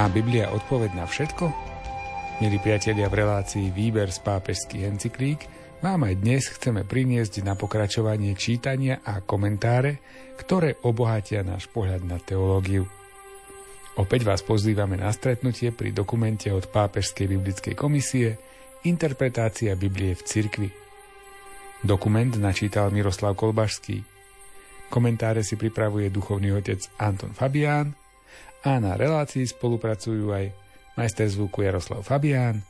Má Biblia odpoveď na všetko? Milí priatelia v relácii Výber z pápežských encyklík, vám aj dnes chceme priniesť na pokračovanie čítania a komentáre, ktoré obohatia náš pohľad na teológiu. Opäť vás pozývame na stretnutie pri dokumente od Pápežskej biblickej komisie Interpretácia Biblie v cirkvi. Dokument načítal Miroslav Kolbašský. Komentáre si pripravuje duchovný otec Anton Fabián a na relácii spolupracujú aj majster zvuku Jaroslav Fabián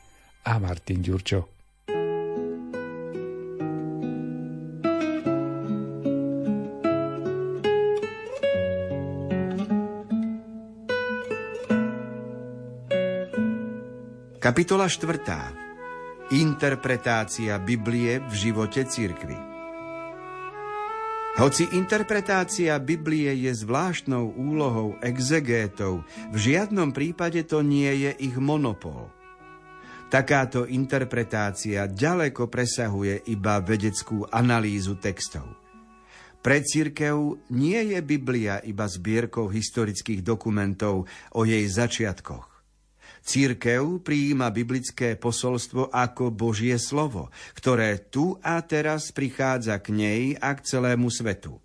a Martin Ďurčo. Kapitola 4. Interpretácia Biblie v živote cirkvi. Hoci interpretácia Biblie je zvláštnou úlohou exegétov, v žiadnom prípade to nie je ich monopol. Takáto interpretácia ďaleko presahuje iba vedeckú analýzu textov. Pre církev nie je Biblia iba zbierkou historických dokumentov o jej začiatkoch. Církev prijíma biblické posolstvo ako Božie slovo, ktoré tu a teraz prichádza k nej a k celému svetu.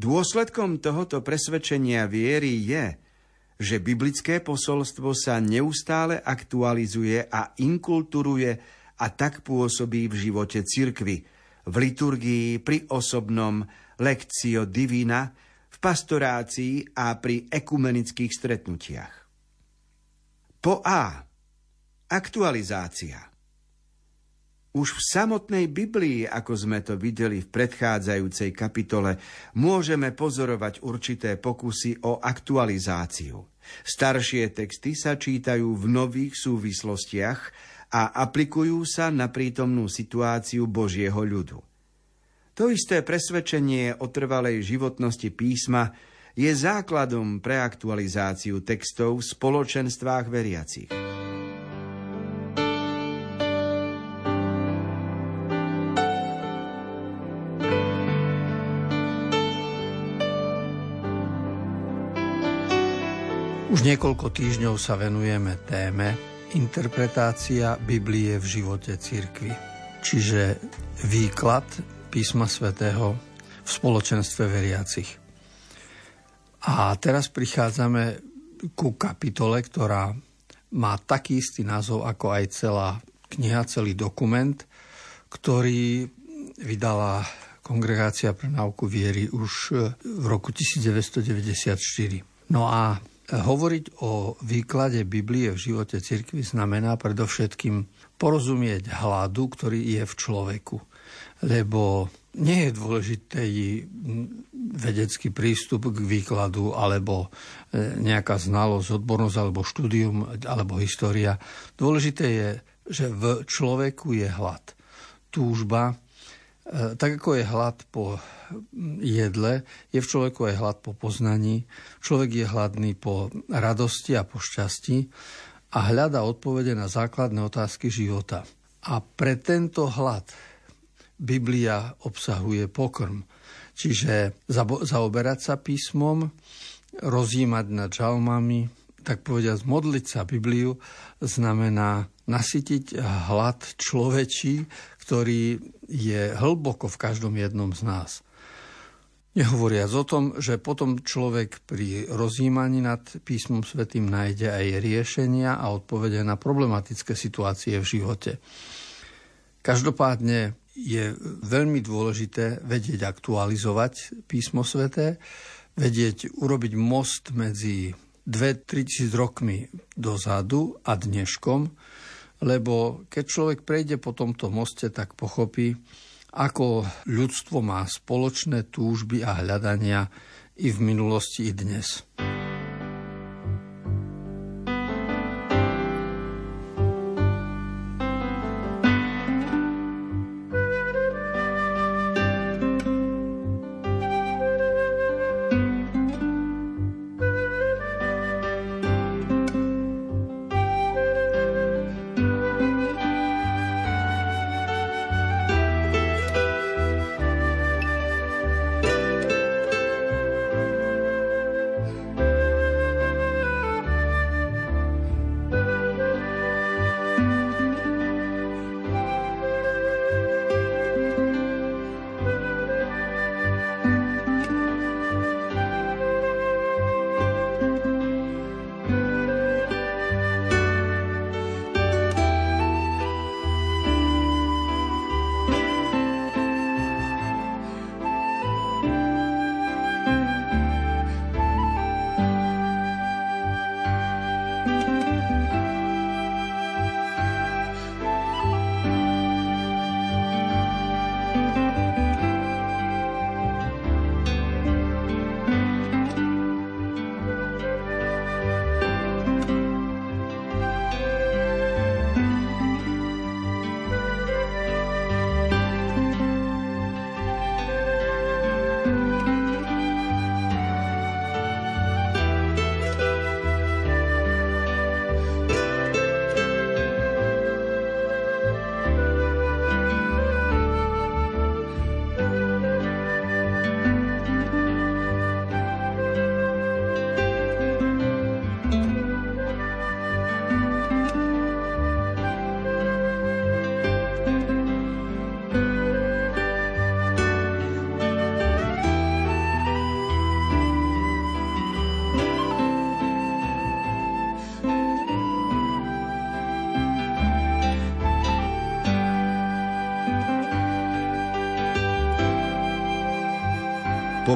Dôsledkom tohoto presvedčenia viery je, že biblické posolstvo sa neustále aktualizuje a inkulturuje a tak pôsobí v živote cirkvy, v liturgii, pri osobnom lekcio divina, v pastorácii a pri ekumenických stretnutiach. Po A. Aktualizácia. Už v samotnej Biblii, ako sme to videli v predchádzajúcej kapitole, môžeme pozorovať určité pokusy o aktualizáciu. Staršie texty sa čítajú v nových súvislostiach a aplikujú sa na prítomnú situáciu Božieho ľudu. To isté presvedčenie o trvalej životnosti písma je základom pre aktualizáciu textov v spoločenstvách veriacich. Už niekoľko týždňov sa venujeme téme interpretácia Biblie v živote cirkvi, čiže výklad písma svätého v spoločenstve veriacich. A teraz prichádzame ku kapitole, ktorá má taký istý názov ako aj celá kniha, celý dokument, ktorý vydala Kongregácia pre náuku viery už v roku 1994. No a hovoriť o výklade Biblie v živote cirkvi znamená predovšetkým porozumieť hladu, ktorý je v človeku. Lebo nie je dôležité vedecký prístup k výkladu alebo e, nejaká znalosť, odbornosť alebo štúdium alebo história. Dôležité je, že v človeku je hlad. Túžba, e, tak ako je hlad po jedle, je v človeku aj hlad po poznaní. Človek je hladný po radosti a po šťastí a hľada odpovede na základné otázky života. A pre tento hlad Biblia obsahuje pokrm. Čiže zaoberať sa písmom, rozjímať nad žalmami, tak povediať modliť sa Bibliu, znamená nasytiť hlad človečí, ktorý je hlboko v každom jednom z nás. Nehovoriac o tom, že potom človek pri rozjímaní nad písmom svetým nájde aj riešenia a odpovede na problematické situácie v živote. Každopádne je veľmi dôležité vedieť aktualizovať písmo sveté, vedieť urobiť most medzi 2-3 tisíc rokmi dozadu a dneškom, lebo keď človek prejde po tomto moste, tak pochopí, ako ľudstvo má spoločné túžby a hľadania i v minulosti, i dnes.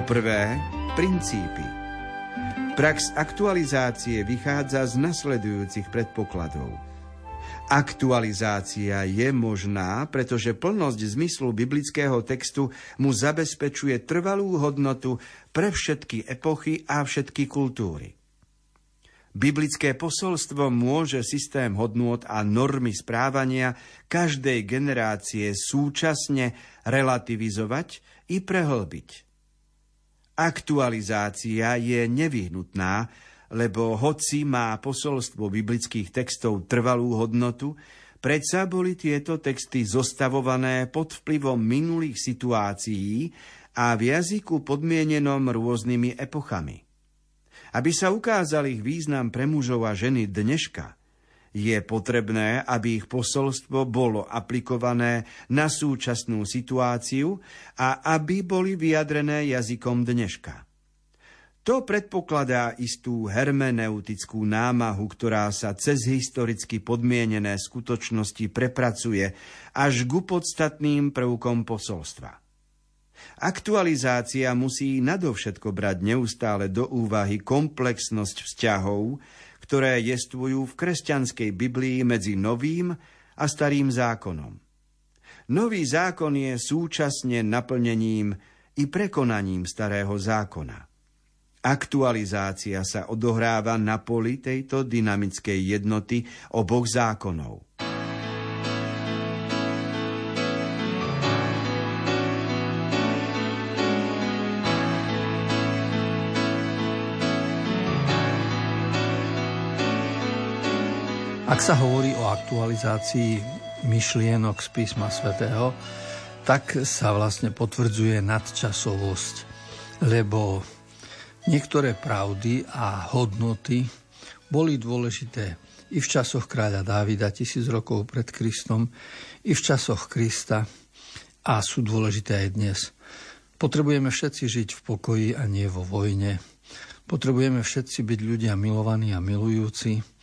Poprvé, princípy. Prax aktualizácie vychádza z nasledujúcich predpokladov. Aktualizácia je možná, pretože plnosť zmyslu biblického textu mu zabezpečuje trvalú hodnotu pre všetky epochy a všetky kultúry. Biblické posolstvo môže systém hodnôt a normy správania každej generácie súčasne relativizovať i prehlbiť. Aktualizácia je nevyhnutná, lebo hoci má posolstvo biblických textov trvalú hodnotu, predsa boli tieto texty zostavované pod vplyvom minulých situácií a v jazyku podmienenom rôznymi epochami. Aby sa ukázal ich význam pre mužov a ženy dneška, je potrebné, aby ich posolstvo bolo aplikované na súčasnú situáciu a aby boli vyjadrené jazykom dneška. To predpokladá istú hermeneutickú námahu, ktorá sa cez historicky podmienené skutočnosti prepracuje až ku podstatným prvkom posolstva. Aktualizácia musí nadovšetko brať neustále do úvahy komplexnosť vzťahov, ktoré jestvujú v kresťanskej Biblii medzi Novým a Starým zákonom. Nový zákon je súčasne naplnením i prekonaním Starého zákona. Aktualizácia sa odohráva na poli tejto dynamickej jednoty oboch zákonov. Ak sa hovorí o aktualizácii myšlienok z písma svätého, tak sa vlastne potvrdzuje nadčasovosť, lebo niektoré pravdy a hodnoty boli dôležité i v časoch kráľa Dávida tisíc rokov pred Kristom, i v časoch Krista a sú dôležité aj dnes. Potrebujeme všetci žiť v pokoji a nie vo vojne. Potrebujeme všetci byť ľudia milovaní a milujúci.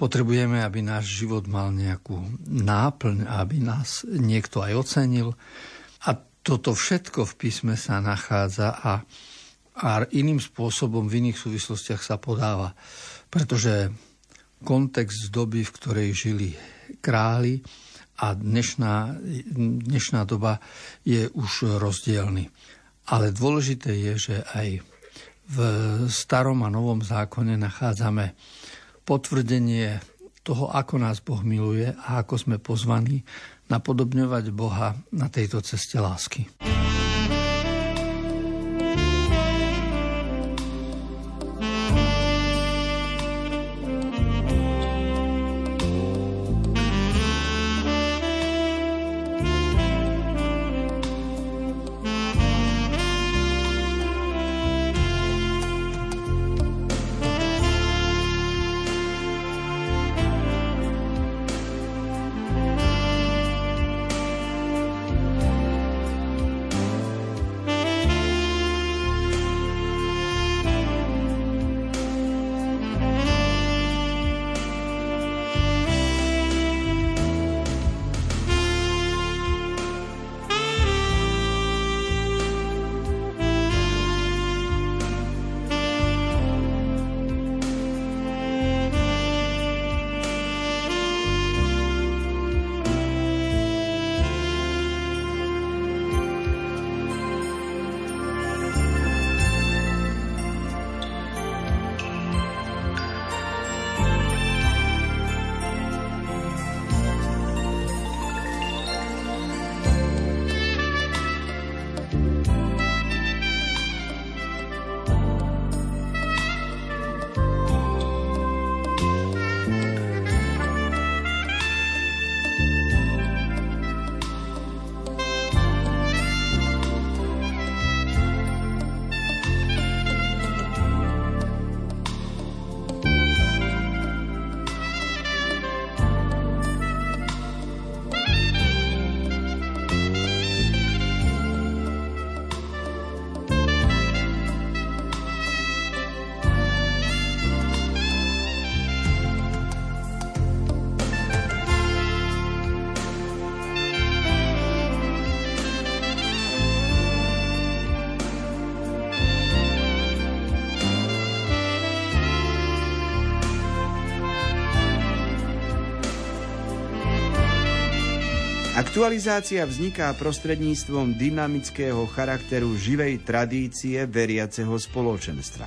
Potrebujeme, aby náš život mal nejakú náplň, aby nás niekto aj ocenil. A toto všetko v písme sa nachádza a, a iným spôsobom v iných súvislostiach sa podáva. Pretože kontext doby, v ktorej žili králi a dnešná, dnešná doba je už rozdielny. Ale dôležité je, že aj v starom a novom zákone nachádzame potvrdenie toho, ako nás Boh miluje a ako sme pozvaní napodobňovať Boha na tejto ceste lásky. Aktualizácia vzniká prostredníctvom dynamického charakteru živej tradície veriaceho spoločenstva.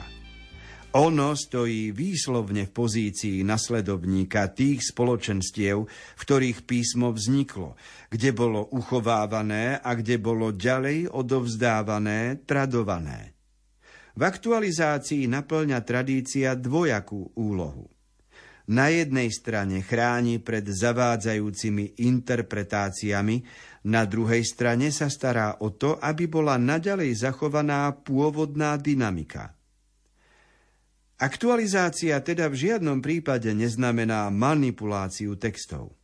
Ono stojí výslovne v pozícii nasledovníka tých spoločenstiev, v ktorých písmo vzniklo, kde bolo uchovávané a kde bolo ďalej odovzdávané, tradované. V aktualizácii naplňa tradícia dvojakú úlohu. Na jednej strane chráni pred zavádzajúcimi interpretáciami, na druhej strane sa stará o to, aby bola naďalej zachovaná pôvodná dynamika – Aktualizácia teda v žiadnom prípade neznamená manipuláciu textov.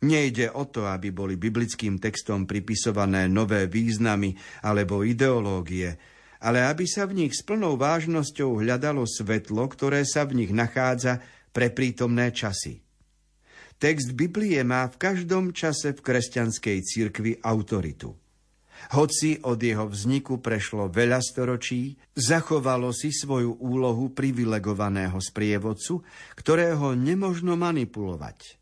Nejde o to, aby boli biblickým textom pripisované nové významy alebo ideológie, ale aby sa v nich s plnou vážnosťou hľadalo svetlo, ktoré sa v nich nachádza pre prítomné časy. Text Biblie má v každom čase v kresťanskej cirkvi autoritu. Hoci od jeho vzniku prešlo veľa storočí, zachovalo si svoju úlohu privilegovaného sprievodcu, ktorého nemožno manipulovať.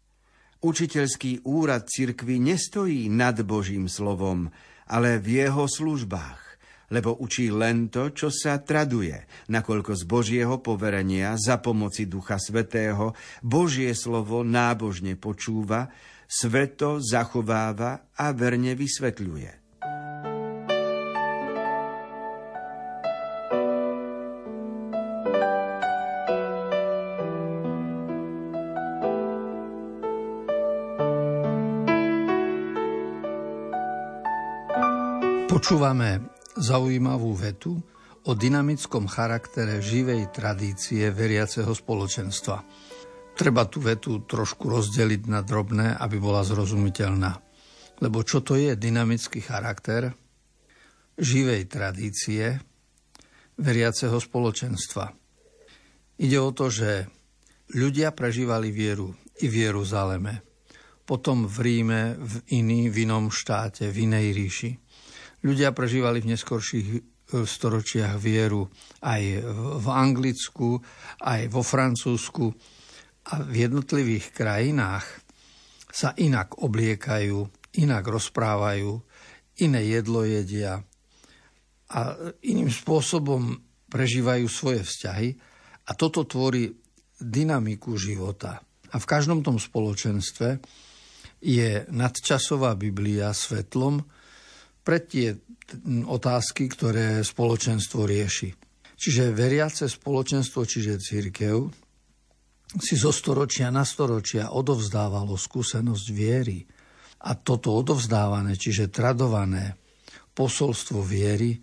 Učiteľský úrad cirkvy nestojí nad Božím slovom, ale v jeho službách, lebo učí len to, čo sa traduje, nakoľko z Božieho poverenia za pomoci Ducha Svetého Božie slovo nábožne počúva, sveto zachováva a verne vysvetľuje. Počúvame zaujímavú vetu o dynamickom charaktere živej tradície veriaceho spoločenstva. Treba tú vetu trošku rozdeliť na drobné, aby bola zrozumiteľná. Lebo čo to je dynamický charakter živej tradície veriaceho spoločenstva? Ide o to, že ľudia prežívali vieru i v Jeruzaleme, potom v Ríme, v iný, v inom štáte, v inej ríši – Ľudia prežívali v neskorších e, storočiach vieru aj v Anglicku, aj vo Francúzsku a v jednotlivých krajinách sa inak obliekajú, inak rozprávajú, iné jedlo jedia a iným spôsobom prežívajú svoje vzťahy a toto tvorí dynamiku života. A v každom tom spoločenstve je nadčasová Biblia svetlom, pre tie otázky, ktoré spoločenstvo rieši. Čiže veriace spoločenstvo, čiže církev, si zo storočia na storočia odovzdávalo skúsenosť viery. A toto odovzdávané, čiže tradované posolstvo viery,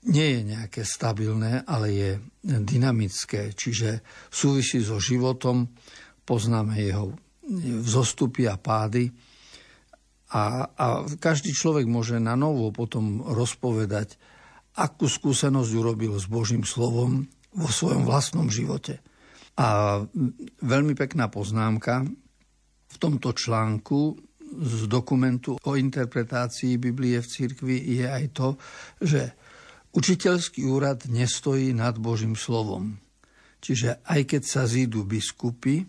nie je nejaké stabilné, ale je dynamické, čiže súvisí so životom, poznáme jeho vzostupy a pády, a, a každý človek môže na novo potom rozpovedať, akú skúsenosť urobil s Božím slovom vo svojom vlastnom živote. A veľmi pekná poznámka v tomto článku z dokumentu o interpretácii Biblie v cirkvi je aj to, že učiteľský úrad nestojí nad Božím slovom. Čiže aj keď sa zídu biskupy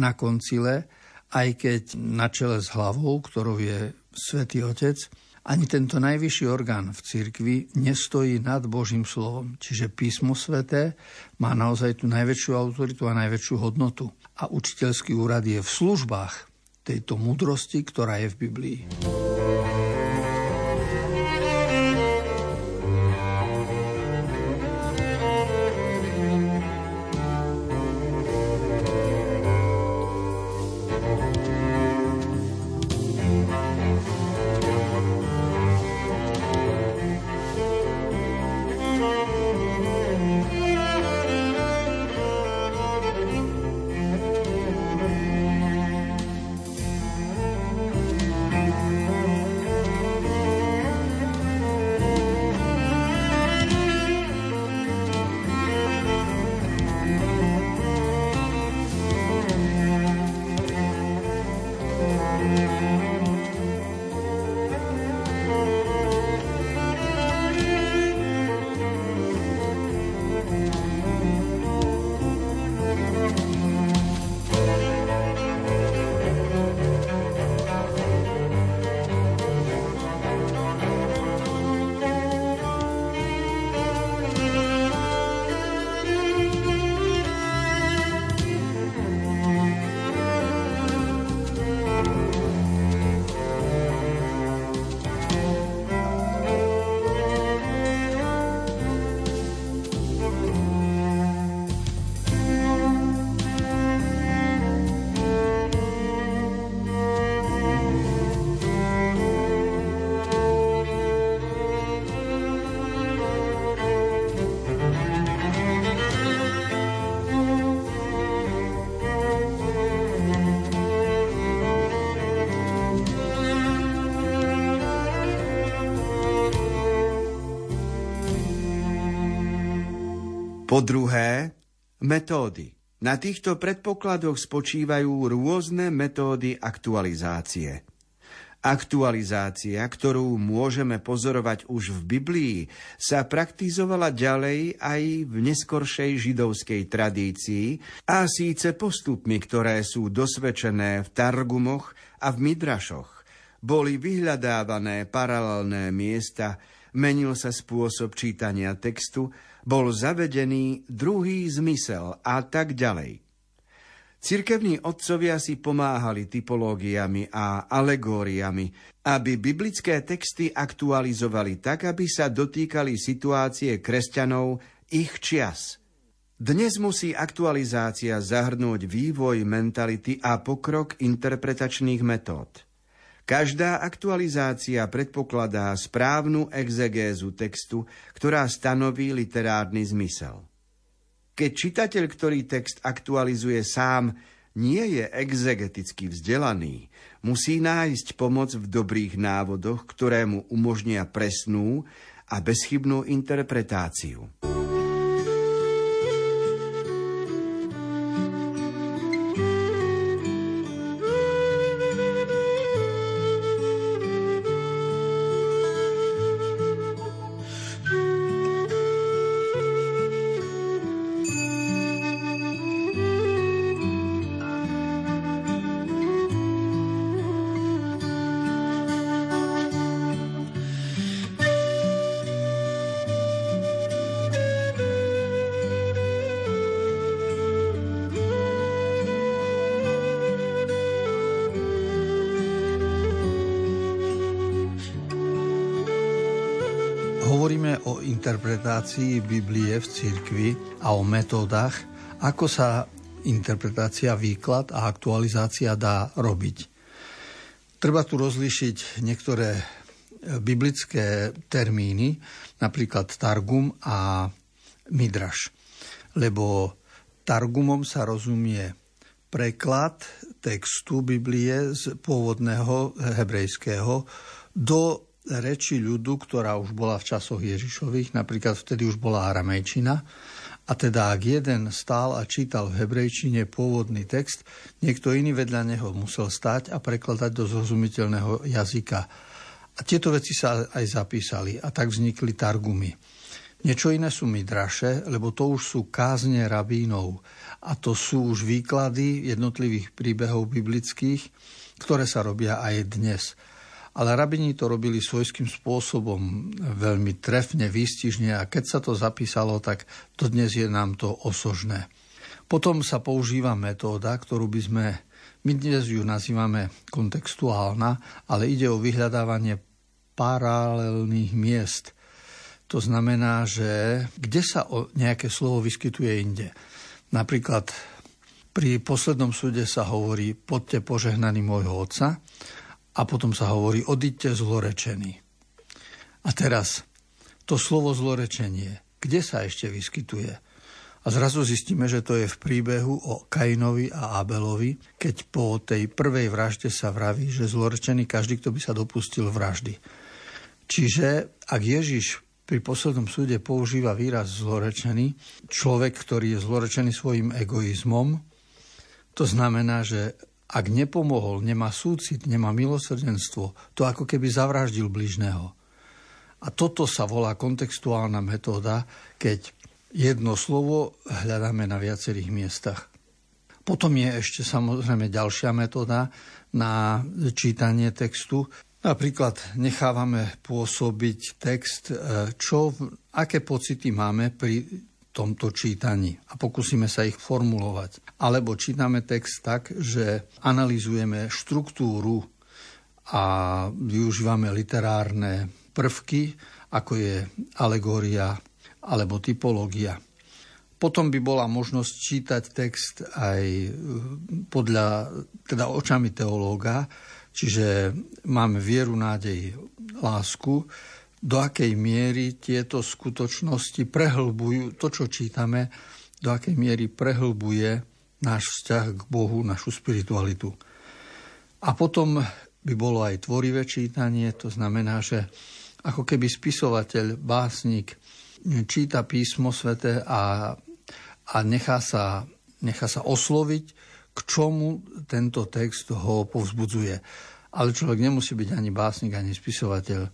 na koncile, aj keď na čele s hlavou, ktorou je Svetý Otec, ani tento najvyšší orgán v cirkvi nestojí nad Božím slovom. Čiže písmo sveté má naozaj tú najväčšiu autoritu a najväčšiu hodnotu. A učiteľský úrad je v službách tejto múdrosti, ktorá je v Biblii. Po druhé, metódy. Na týchto predpokladoch spočívajú rôzne metódy aktualizácie. Aktualizácia, ktorú môžeme pozorovať už v Biblii, sa praktizovala ďalej aj v neskoršej židovskej tradícii a síce postupmi, ktoré sú dosvedčené v Targumoch a v Midrašoch. Boli vyhľadávané paralelné miesta, menil sa spôsob čítania textu, bol zavedený druhý zmysel a tak ďalej. Cirkevní otcovia si pomáhali typológiami a alegóriami, aby biblické texty aktualizovali tak, aby sa dotýkali situácie kresťanov ich čias. Dnes musí aktualizácia zahrnúť vývoj mentality a pokrok interpretačných metód. Každá aktualizácia predpokladá správnu exegézu textu, ktorá stanoví literárny zmysel. Keď čitateľ, ktorý text aktualizuje sám, nie je exegeticky vzdelaný, musí nájsť pomoc v dobrých návodoch, ktoré mu umožnia presnú a bezchybnú interpretáciu. Interpretácii Biblie v cirkvi a o metódach, ako sa interpretácia, výklad a aktualizácia dá robiť. Treba tu rozlíšiť niektoré biblické termíny, napríklad Targum a Midraš. Lebo Targumom sa rozumie preklad textu Biblie z pôvodného hebrejského do reči ľudu, ktorá už bola v časoch Ježišových, napríklad vtedy už bola aramejčina, a teda ak jeden stál a čítal v hebrejčine pôvodný text, niekto iný vedľa neho musel stať a prekladať do zrozumiteľného jazyka. A tieto veci sa aj zapísali a tak vznikli targumy. Niečo iné sú midraše, lebo to už sú kázne rabínov a to sú už výklady jednotlivých príbehov biblických, ktoré sa robia aj dnes ale rabini to robili svojským spôsobom veľmi trefne, výstižne a keď sa to zapísalo, tak to dnes je nám to osožné. Potom sa používa metóda, ktorú by sme, my dnes ju nazývame kontextuálna, ale ide o vyhľadávanie paralelných miest. To znamená, že kde sa nejaké slovo vyskytuje inde. Napríklad pri poslednom súde sa hovorí poďte požehnaný môjho otca a potom sa hovorí odíďte zlorečení. A teraz to slovo zlorečenie, kde sa ešte vyskytuje? A zrazu zistíme, že to je v príbehu o Kainovi a Abelovi, keď po tej prvej vražde sa vraví, že zlorečený každý, kto by sa dopustil vraždy. Čiže ak Ježiš pri poslednom súde používa výraz zlorečený, človek, ktorý je zlorečený svojim egoizmom, to znamená, že ak nepomohol, nemá súcit, nemá milosrdenstvo, to ako keby zavraždil bližného. A toto sa volá kontextuálna metóda, keď jedno slovo hľadáme na viacerých miestach. Potom je ešte samozrejme ďalšia metóda na čítanie textu. Napríklad nechávame pôsobiť text, e, čo, aké pocity máme pri tomto čítaní a pokúsime sa ich formulovať. Alebo čítame text tak, že analizujeme štruktúru a využívame literárne prvky, ako je alegória alebo typológia. Potom by bola možnosť čítať text aj podľa, teda očami teológa, čiže máme vieru, nádej, lásku, do akej miery tieto skutočnosti prehlbujú, to, čo čítame, do akej miery prehlbuje náš vzťah k Bohu, našu spiritualitu. A potom by bolo aj tvorivé čítanie, to znamená, že ako keby spisovateľ, básnik číta písmo svete a, a nechá, sa, nechá sa osloviť, k čomu tento text ho povzbudzuje. Ale človek nemusí byť ani básnik, ani spisovateľ.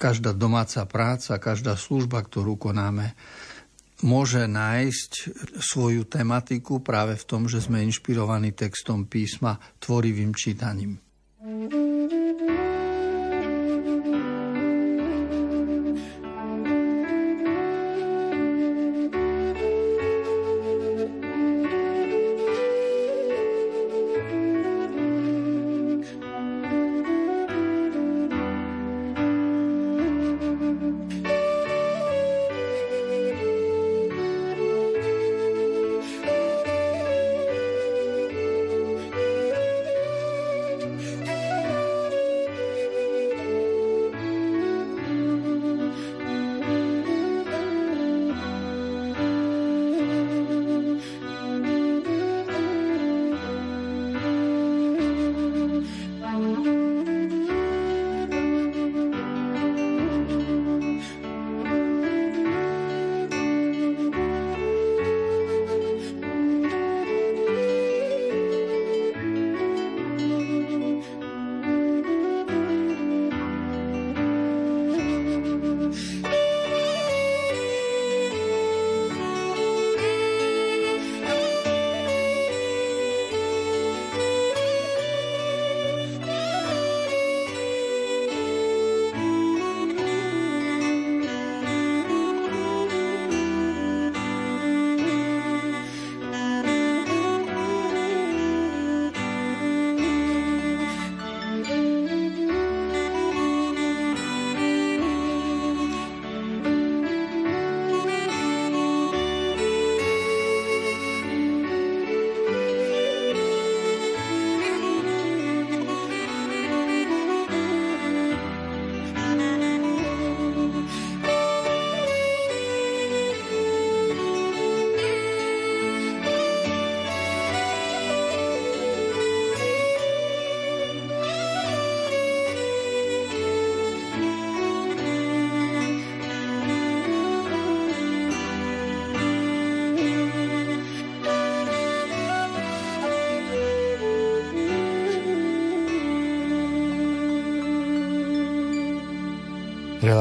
Každá domáca práca, každá služba, ktorú konáme, môže nájsť svoju tematiku práve v tom, že sme inšpirovaní textom písma tvorivým čítaním.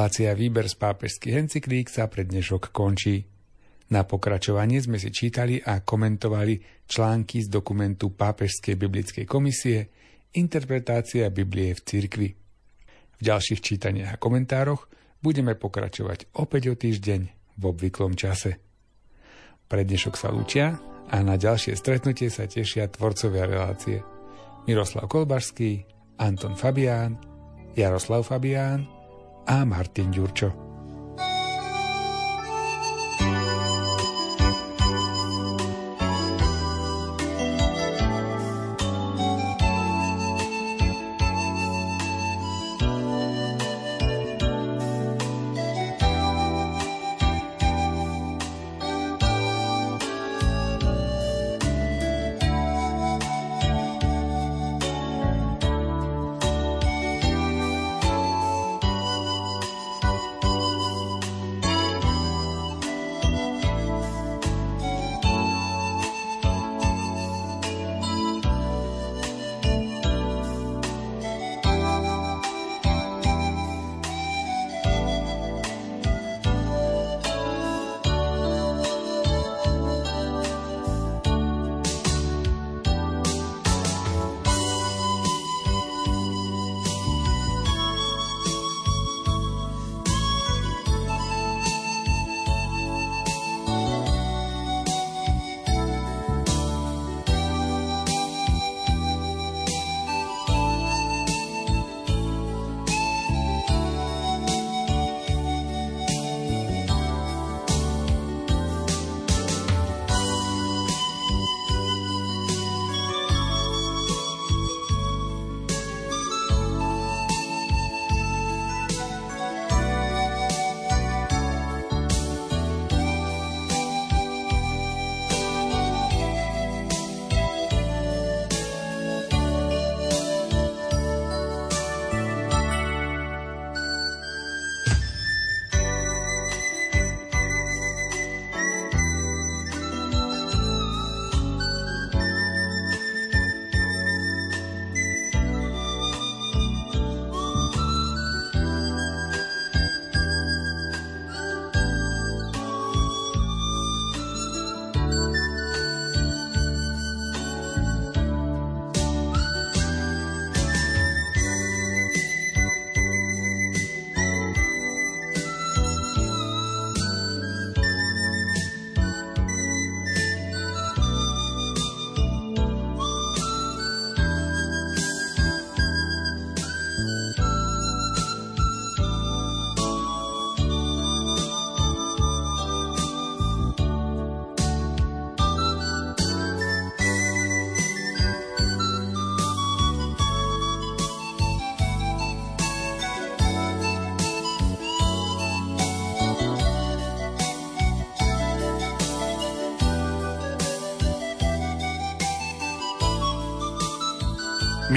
Relácia Výber z pápežských encyklík sa pre dnešok končí. Na pokračovanie sme si čítali a komentovali články z dokumentu Pápežskej biblickej komisie Interpretácia Biblie v cirkvi. V ďalších čítaniach a komentároch budeme pokračovať opäť o týždeň v obvyklom čase. Pre dnešok sa lúčia a na ďalšie stretnutie sa tešia tvorcovia relácie Miroslav Kolbašský, Anton Fabián, Jaroslav Fabián, a Martin Ďurčo.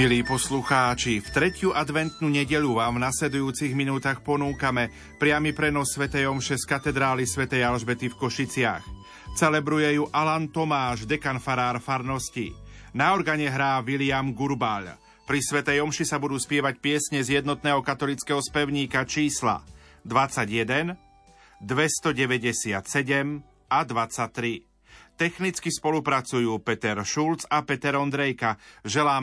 Milí poslucháči, v tretiu adventnú nedelu vám v nasledujúcich minútach ponúkame priamy prenos Sv. Omše z katedrály Sv. Alžbety v Košiciach. Celebruje ju Alan Tomáš, dekan farár farnosti. Na organe hrá William Gurbal. Pri Sv. Omši sa budú spievať piesne z jednotného katolického spevníka čísla 21, 297 a 23. Technicky spolupracujú Peter Šulc a Peter Ondrejka. Želám